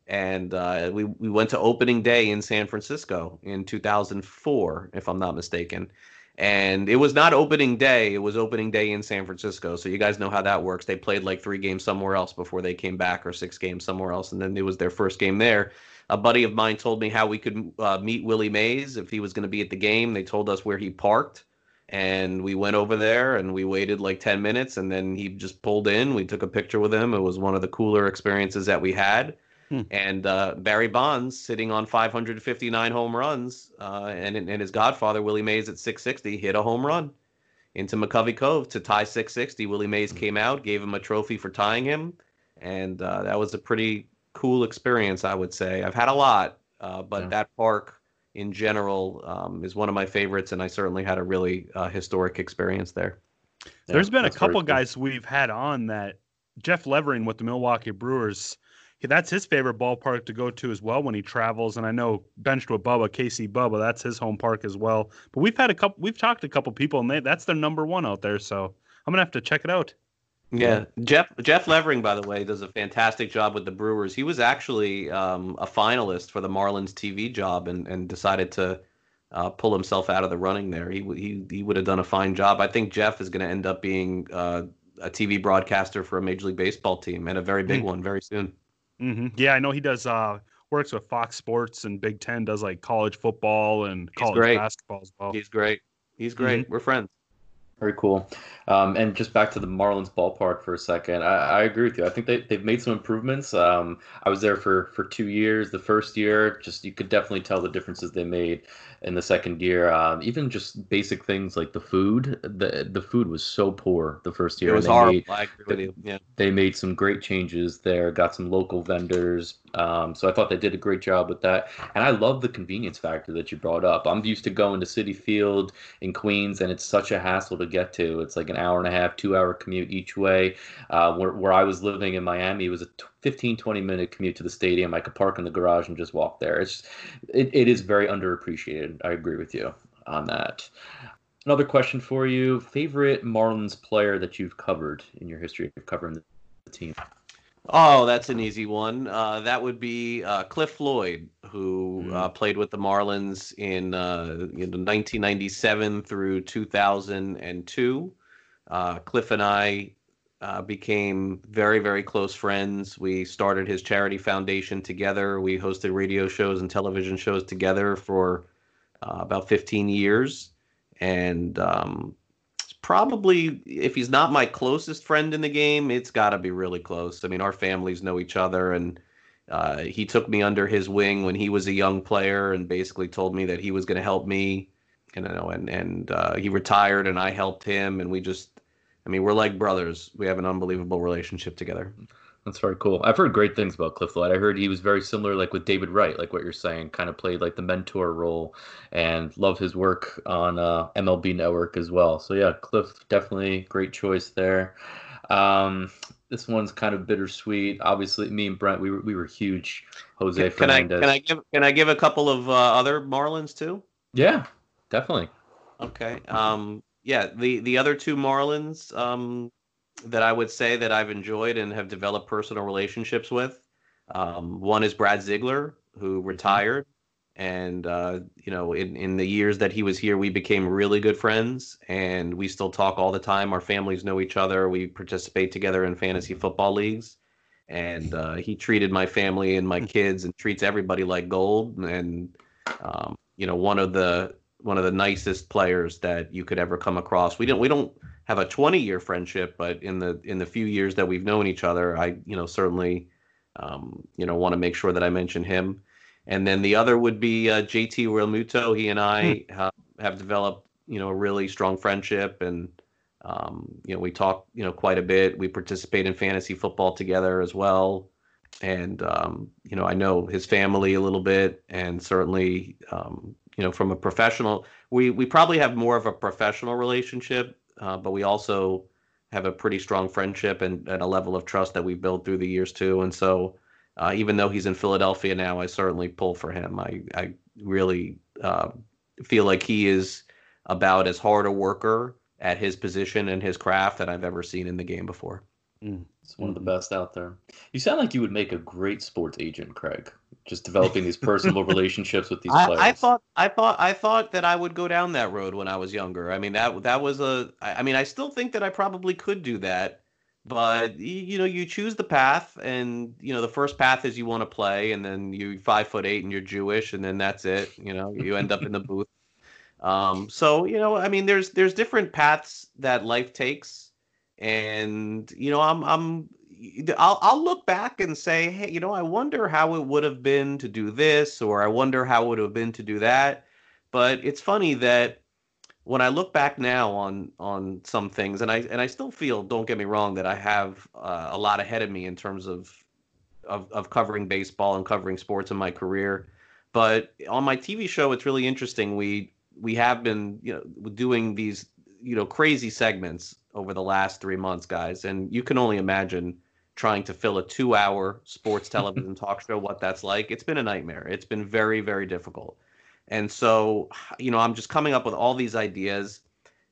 and uh, we we went to opening day in San Francisco in 2004, if I'm not mistaken and it was not opening day it was opening day in san francisco. So you guys know how that works. They played like three games somewhere else before they came back or six games somewhere else and then it was their first game there. A buddy of mine told me how we could uh, meet willie mays if he was going to be at the game. They told us where he parked and we went over there and we waited like 10 minutes and then he just pulled in. We took a picture with him. It was one of the cooler experiences that we had Hmm. and uh, Barry Bonds sitting on 559 home runs, uh, and and his godfather Willie Mays at 660 hit a home run into McCovey Cove to tie 660. Willie Mays Hmm. came out, gave him a trophy for tying him, and uh, that was a pretty cool experience, I would say. I've had a lot, uh, but Yeah. that park in general um, is one of my favorites, and I certainly had a really uh, historic experience there. There's been a couple cool. guys we've had on that Jeff Levering with the Milwaukee Brewers. That's his favorite ballpark to go to as well when he travels. And I know benched with Bubba, KC Bubba, that's his home park as well. But we've had a couple, we've talked to a couple people, and they, that's their number one out there. So I'm gonna have to check it out. Yeah, Jeff Jeff Levering, by the way, does a fantastic job with the Brewers. He was actually um, a finalist for the Marlins TV job and, and decided to uh, pull himself out of the running there. He he he would have done a fine job. I think Jeff is going to end up being uh, a TV broadcaster for a Major League Baseball team and a very big Hmm. one very soon. Hmm Yeah, I know he does. uh Works with Fox Sports and Big Ten. Does like college football and He's college great. basketball as well. He's great. He's great. We're friends. Very cool. Um, and just back to the Marlins ballpark for a second. I, I agree with you. I think they, they've made some improvements. Um, I was there for, for two years. The first year, just you could definitely tell the differences they made in the second year. Um, even just basic things like the food. The the food was so poor the first year. It was they horrible. made- I agree with you. Yeah. they made some great changes there, got some local vendors. Um, so I thought they did a great job with that. And I love the convenience factor that you brought up. I'm used to going to Citi Field in Queens, and it's such a hassle to get to. It's like an hour and a half, two hour commute each way. Uh, where, where I was living in Miami, it was a 15, 20 minute commute to the stadium. I could park in the garage and just walk there. It's it, it is very underappreciated. I agree with you on that. Another question for you: favorite Marlins player that you've covered in your history of covering the team? Oh, that's an easy one. Uh, that would be uh, Cliff Floyd, who Mm. uh, played with the Marlins in uh, you know, 1997 through 2002. Uh, Cliff and I uh, became very, very close friends. We started his charity foundation together. We hosted radio shows and television shows together for uh, about 15 years. And um, probably if he's not my closest friend in the game, it's got to be really close. I mean, our families know each other, and uh, he took me under his wing when he was a young player, and basically told me that he was going to help me. You know, and and uh, he retired, and I helped him, and we just, I mean, we're like brothers. We have an unbelievable relationship together. That's very cool. I've heard great things about Cliff Floyd. I heard he was very similar, like with David Wright, like what you're saying, kind of played like the mentor role, and love his work on uh, MLB Network as well. So yeah, Cliff definitely great choice there. Um, this one's kind of bittersweet. Obviously, me and Brent, we were we were huge Jose Can, can I Fernandez. can I give can I give a couple of uh, other Marlins too? Yeah, definitely. Okay. Um, yeah, the the other two Marlins um, that I would say that I've enjoyed and have developed personal relationships with. Um, one is Brad Ziegler, who retired, and uh, you know, in in the years that he was here, we became really good friends, and we still talk all the time. Our families know each other. We participate together in fantasy football leagues. And uh, he treated my family and my kids and treats everybody like gold. And um, you know, one of the one of the nicest players that you could ever come across. We don't we don't have a 20 year friendship, but in the in the few years that we've known each other, I you know certainly um, you know want to make sure that I mention him. And then the other would be uh, JT Realmuto. He and I have, have developed you know a really strong friendship, and um, you know we talk you know quite a bit. We participate in fantasy football together as well. And um, you know, I know his family a little bit, and certainly, um, you know, from a professional, we we probably have more of a professional relationship, uh, but we also have a pretty strong friendship and, and a level of trust that we built through the years too. And so, uh, even though he's in Philadelphia now, I certainly pull for him. I I really uh, feel like he is about as hard a worker at his position and his craft that I've ever seen in the game before. It's one of the best out there. You sound like you would make a great sports agent, Craig. Just developing these personal (laughs) relationships with these players. I, I thought I thought I thought that I would go down that road when I was younger. I mean that that was a. I mean I still think that I probably could do that. But you know, you choose the path, and you know the first path is you want to play, and then you five foot eight and you're Jewish, and then that's it. You know, you end up in the booth. (laughs) Um, so you know, I mean, there's there's different paths that life takes, and you know, I'm I'm I'll I'll look back and say, hey, you know, I wonder how it would have been to do this, or I wonder how it would have been to do that. But it's funny that when I look back now on on some things, and I and I still feel, don't get me wrong, that I have uh, a lot ahead of me in terms of, of of covering baseball and covering sports in my career. But on my TV show, it's really interesting. We we have been you know doing these you know crazy segments over the last three months, guys, and you can only imagine trying to fill a two-hour sports (laughs) television talk show what that's like. It's been a nightmare. It's been very very difficult. And so, you know, I'm just coming up with all these ideas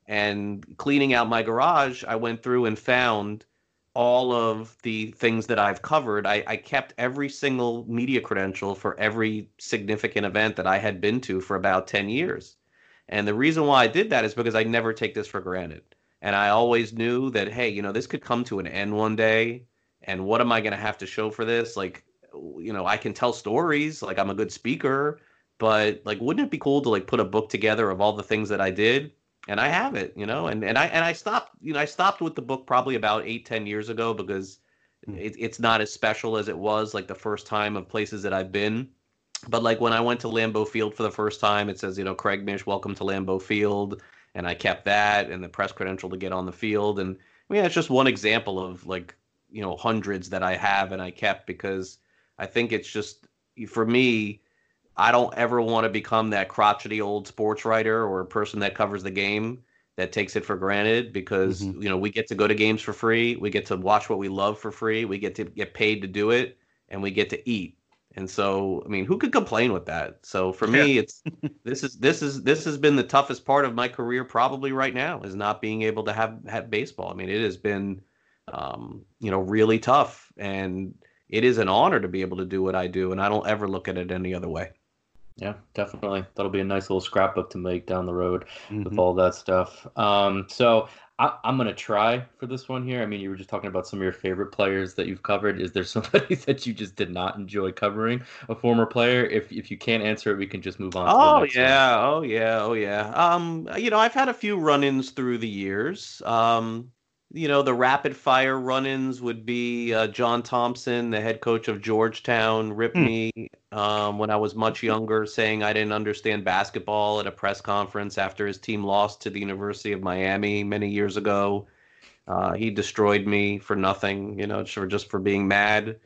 and cleaning out my garage. I went through and found all of the things that I've covered. I, I kept every single media credential for every significant event that I had been to for about 10 years. And the reason why I did that is because I never take this for granted. And I always knew that, hey, you know, this could come to an end one day. And what am I going to have to show for this? Like, you know, I can tell stories, like, I'm a good speaker but like wouldn't it be cool to like put a book together of all the things that i did and i have it you know and and i and i stopped you know i stopped with the book probably about eight ten years ago because hmm. it, it's not as special as it was like the first time of places that i've been but like when i went to lambeau field for the first time it says you know craig mish welcome to lambeau field and i kept that and the press credential to get on the field and i mean it's just one example of like you know hundreds that i have and i kept because i think it's just for me I don't ever want to become that crotchety old sports writer or a person that covers the game that takes it for granted because Mhm. you know we get to go to games for free, we get to watch what we love for free, we get to get paid to do it, and we get to eat. And so, I mean, who could complain with that? So for me, it's (laughs) this is this is this has been the toughest part of my career probably right now is not being able to have have baseball. I mean, it has been um, you know really tough, and it is an honor to be able to do what I do, and I don't ever look at it any other way. Yeah, definitely. That'll be a nice little scrapbook to make down the road with Mhm. all that stuff. Um, so I, I'm gonna try for this one here. I mean, you were just talking about some of your favorite players that you've covered. Is there (laughs) somebody that you just did not enjoy covering, a former player? If if you can't answer it, we can just move on. to the Oh next one. yeah, oh yeah, oh yeah. Um, you know, I've had a few run-ins through the years. Um, you know, the rapid fire run-ins would be uh, John Thompson, the head coach of Georgetown, ripped Hmm. me um, when I was much younger, saying I didn't understand basketball at a press conference after his team lost to the University of Miami many years ago. Uh, he destroyed me for nothing, you know, for just for being mad.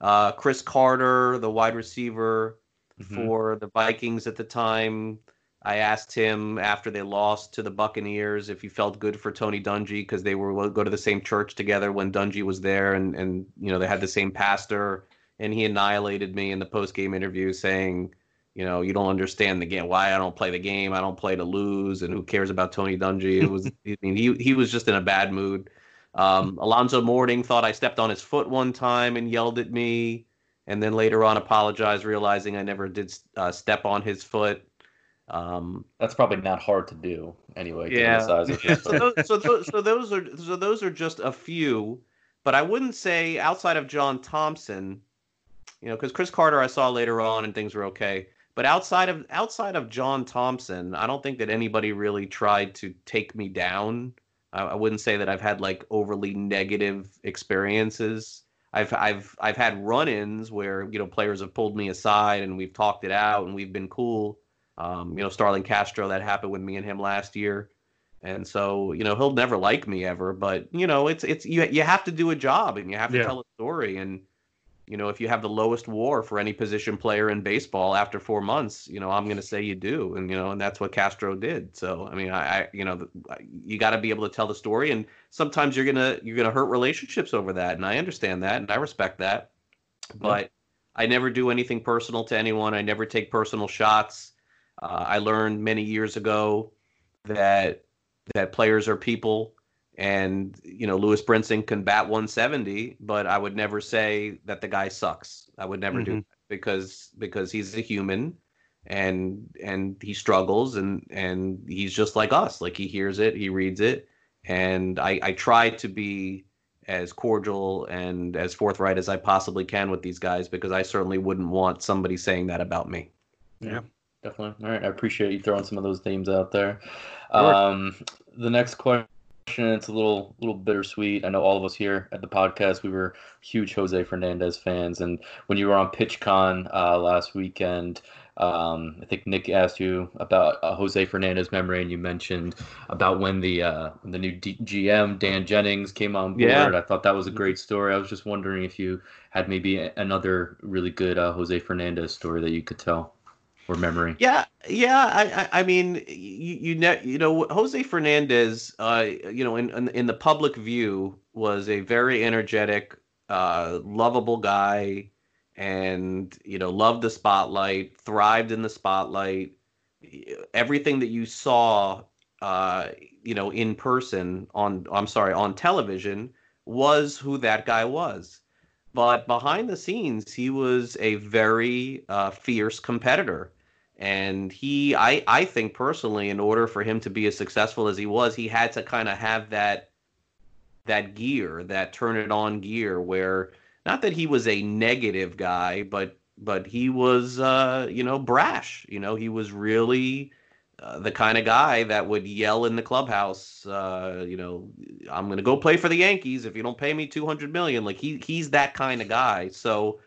Uh, Cris Carter, the wide receiver Mhm. for the Vikings at the time, I asked him after they lost to the Buccaneers if he felt good for Tony Dungy because they were go to the same church together when Dungy was there, and and you know they had the same pastor, and he annihilated me in the post game interview saying, you know, you don't understand the game, why I don't play the game, I don't play to lose, and who cares about Tony Dungy? It was, (laughs) I mean, he he was just in a bad mood. Um, Alonzo Mourning thought I stepped on his foot one time and yelled at me, and then later on apologized, realizing I never did uh, step on his foot. Um, That's probably not hard to do anyway. given Yeah. The size of (laughs) so those, so, those, so those are so those are just a few, but I wouldn't say outside of John Thompson, you know, because Cris Carter I saw later on and things were okay. But outside of outside of John Thompson, I don't think that anybody really tried to take me down. I, I wouldn't say that I've had like overly negative experiences. I've I've I've had run-ins where you know players have pulled me aside and we've talked it out and we've been cool. Um, you know, Starlin Castro, that happened with me and him last year. And so, you know, he'll never like me ever, but you know, it's it's you you have to do a job and you have to Yeah. tell a story and you know, if you have the lowest war for any position player in baseball after 4 months, you know, I'm going to say you do and you know, and that's what Castro did. So, I mean, I, I you know, you got to be able to tell the story and sometimes you're going to you're going to hurt relationships over that and I understand that and I respect that. But I never do anything personal to anyone. I never take personal shots. Uh, I learned many years ago that that players are people, and you know Lewis Brinson can bat 170, but I would never say that the guy sucks. I would never do Mhm. that because because he's a human, and and he struggles, and and he's just like us. Like he hears it, he reads it, and I I try to be as cordial and as forthright as I possibly can with these guys because I certainly wouldn't want somebody saying that about me. Yeah, definitely. All right, I appreciate you throwing some of those names out there. Sure. Um, the next question, it's a little little bittersweet. I know all of us here at the podcast, we were huge Jose Fernandez fans, and when you were on PitchCon uh, last weekend, um, I think Nick asked you about uh, Jose Fernandez memory, and you mentioned about when the uh, when the new D- GM Dan Jennings came on board. Yeah. I thought that was a great story. I was just wondering if you had maybe another really good uh, Jose Fernandez story that you could tell or memory. Yeah, yeah. I, I, mean, you, you know, you know, Jose Fernandez, uh, you know, in, in in the public view, was a very energetic, uh, lovable guy, and you know, loved the spotlight, thrived in the spotlight. Everything that you saw, uh, you know, in person on, I'm sorry, on television, was who that guy was. But behind the scenes, he was a very uh, fierce competitor and he I I think personally in order for him to be as successful as he was he had to kind of have that that gear that turn it on gear where not that he was a negative guy but but he was uh you know brash. You know he was really uh, the kind of guy that would yell in the clubhouse uh you know I'm going to go play for the Yankees if you don't pay me 200 million. Like he he's that kind of guy. So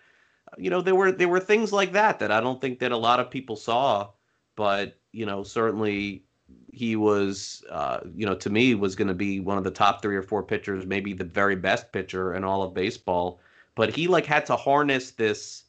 you know there were there were things like that that I don't think that a lot of people saw, but you know certainly he was uh, you know to me was going to be one of the top three or four pitchers, maybe the very best pitcher in all of baseball. But he like had to harness this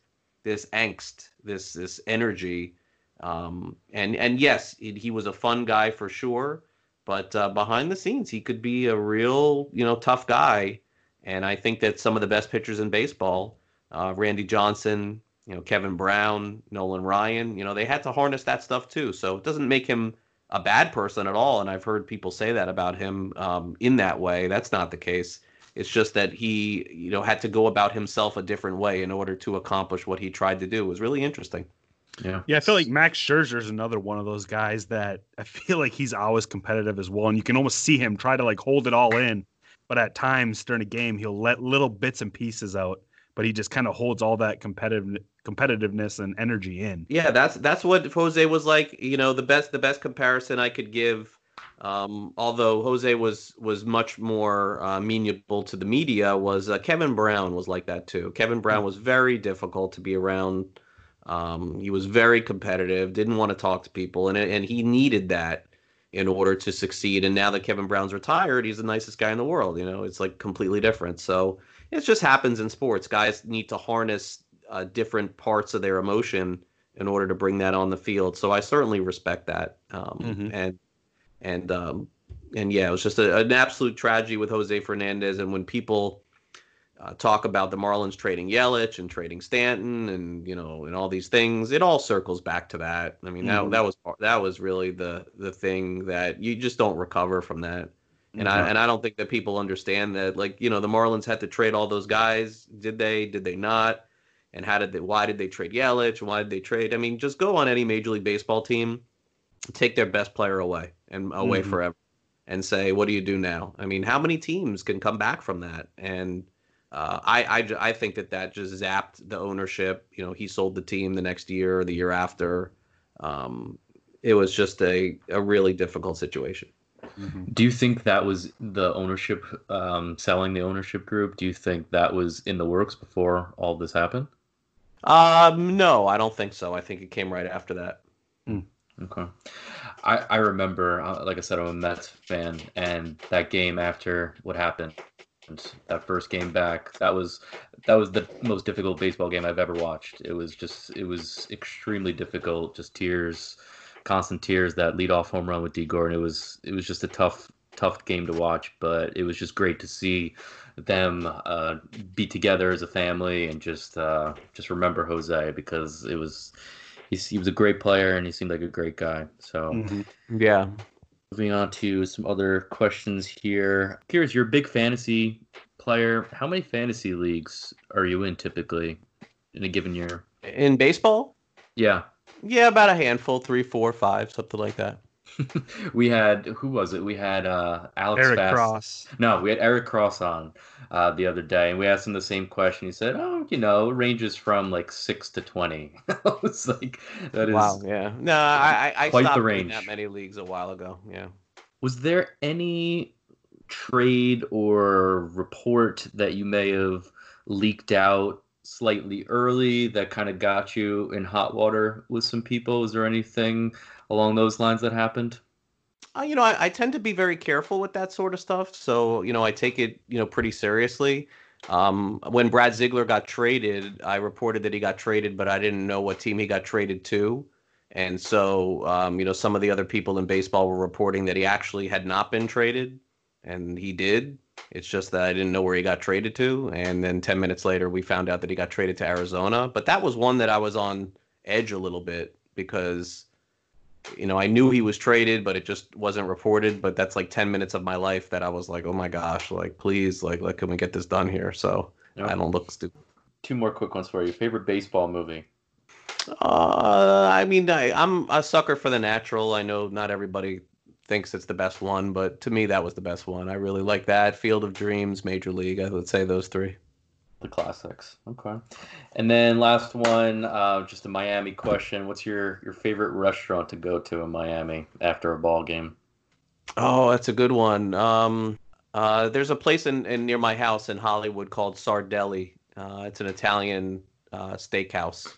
this angst, this this energy, um, and and yes, it, he was a fun guy for sure. But uh, behind the scenes, he could be a real you know tough guy, and I think that some of the best pitchers in baseball uh, Randy Johnson, you know, Kevin Brown, Nolan Ryan, you know, they had to harness that stuff too. So it doesn't make him a bad person at all. And I've heard people say that about him um, in that way. That's not the case. It's just that he, you know, had to go about himself a different way in order to accomplish what he tried to do. It was really interesting. Yeah. Yeah, I feel like Max Scherzer is another one of those guys that I feel like he's always competitive as well, and you can almost see him try to like hold it all in, but at times during a game he'll let little bits and pieces out, but he just kind of holds all that competitive competitiveness and energy in. Yeah, that's that's what Jose was like. You know, the best the best comparison I could give. Um, although Jose was was much more uh, amenable to the media, was uh, Kevin Brown was like that too. Kevin Brown was very difficult to be around. Um, he was very competitive, didn't want to talk to people, and and he needed that in order to succeed. And now that Kevin Brown's retired, he's the nicest guy in the world. You know, it's like completely different. So it just happens in sports. Guys need to harness uh, different parts of their emotion in order to bring that on the field. So I certainly respect that. Um, Mhm. And and um, and yeah, it was just a, an absolute tragedy with Jose Fernandez. And when people uh, talk about the Marlins trading Yelich and trading Stanton and you know and all these things, it all circles back to that. I mean that that was that was really the the thing that you just don't recover from that. And I and I don't think that people understand that like you know the Marlins had to trade all those guys. Did they? Did they not? And how did they? Why did they trade Yelich? Why did they trade? I mean, just go on any Major League Baseball team, take their best player away and away Mhm. forever, and say, what do you do now? I mean, how many teams can come back from that? And uh, I, I I think that that just zapped the ownership. You know, he sold the team the next year or the year after. Um, it was just a, a really difficult situation. Mhm. Do you think that was the ownership um, selling the ownership group? Do you think that was in the works before all this happened? Um, no, I don't think so. I think it came right after that. Okay. I, I remember, uh, like I said, I'm a Mets fan, and that game after what happened, that first game back, that was that was the most difficult baseball game I've ever watched. It was just, it was extremely difficult, just tears, constant tears. That leadoff home run with Dee Gordon, it was it was just a tough tough game to watch, but it was just great to see them uh, be together as a family and just uh, just remember Jose because it was he's, he was a great player and he seemed like a great guy. So Mhm. Yeah. moving on to some other questions here. Curious, you're a big fantasy player. How many fantasy leagues are you in typically in a given year? In baseball? Yeah. Yeah, about a handful, three, four, five, something like that. (laughs) we had who was it? We had uh Alex Eric Fast. Cross. No, we had Eric Cross on uh, the other day, and we asked him the same question. He said, "Oh, you know, ranges from like six to 20. (laughs) I was like, "That is." wow. Yeah. No, I I, I Quite the stopped doing range. that many leagues a while ago. Yeah. Was there any trade or report that you may have leaked out slightly early that kind of got you in hot water with some people? Is there anything along those lines that happened? Uh, you know, I, I tend to be very careful with that sort of stuff. So, you know, I take it, you know, pretty seriously. Um, when Brad Ziegler got traded, I reported that he got traded, but I didn't know what team he got traded to. And so, um, you know, some of the other people in baseball were reporting that he actually had not been traded, and he did. It's just that I didn't know where he got traded to. And then 10 minutes later, we found out that he got traded to Arizona. But that was one that I was on edge a little bit because you know, I knew he was traded, but it just wasn't reported. But that's like 10 minutes of my life that I was like, oh my gosh, like, please, like, like can we get this done here? So. I don't look stupid. Two more quick ones for you. Favorite baseball movie? Uh, I mean, I, I'm a sucker for the natural. I know not everybody thinks it's the best one, but to me, that was the best one. I really like that. Field of Dreams, Major League. I would say those three. The classics. Okay. And then last one, uh, just a Miami question. What's your, your favorite restaurant to go to in Miami after a ball game? Oh, that's a good one. Um, uh, there's a place in, in near my house in Hollywood called Sardelli. Uh, it's an Italian uh, steakhouse,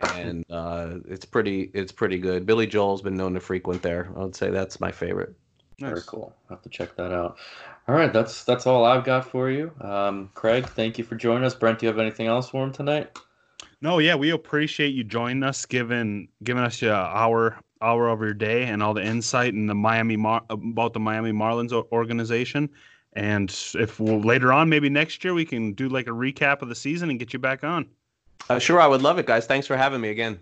and uh, it's pretty it's pretty good. Billy Joel's been known to frequent there. I would say that's my favorite. Very cool. I'll have to check that out. All right, that's that's all I've got for you. Um, Craig, thank you for joining us. Brent, do you have anything else for him tonight? No, yeah, we appreciate you joining us, giving giving us your hour hour of your day and all the insight in the Miami Mar- about the Miami Marlins organization. And if we'll, later on, maybe next year, we can do like a recap of the season and get you back on. Uh, sure, I would love it, guys. Thanks for having me again.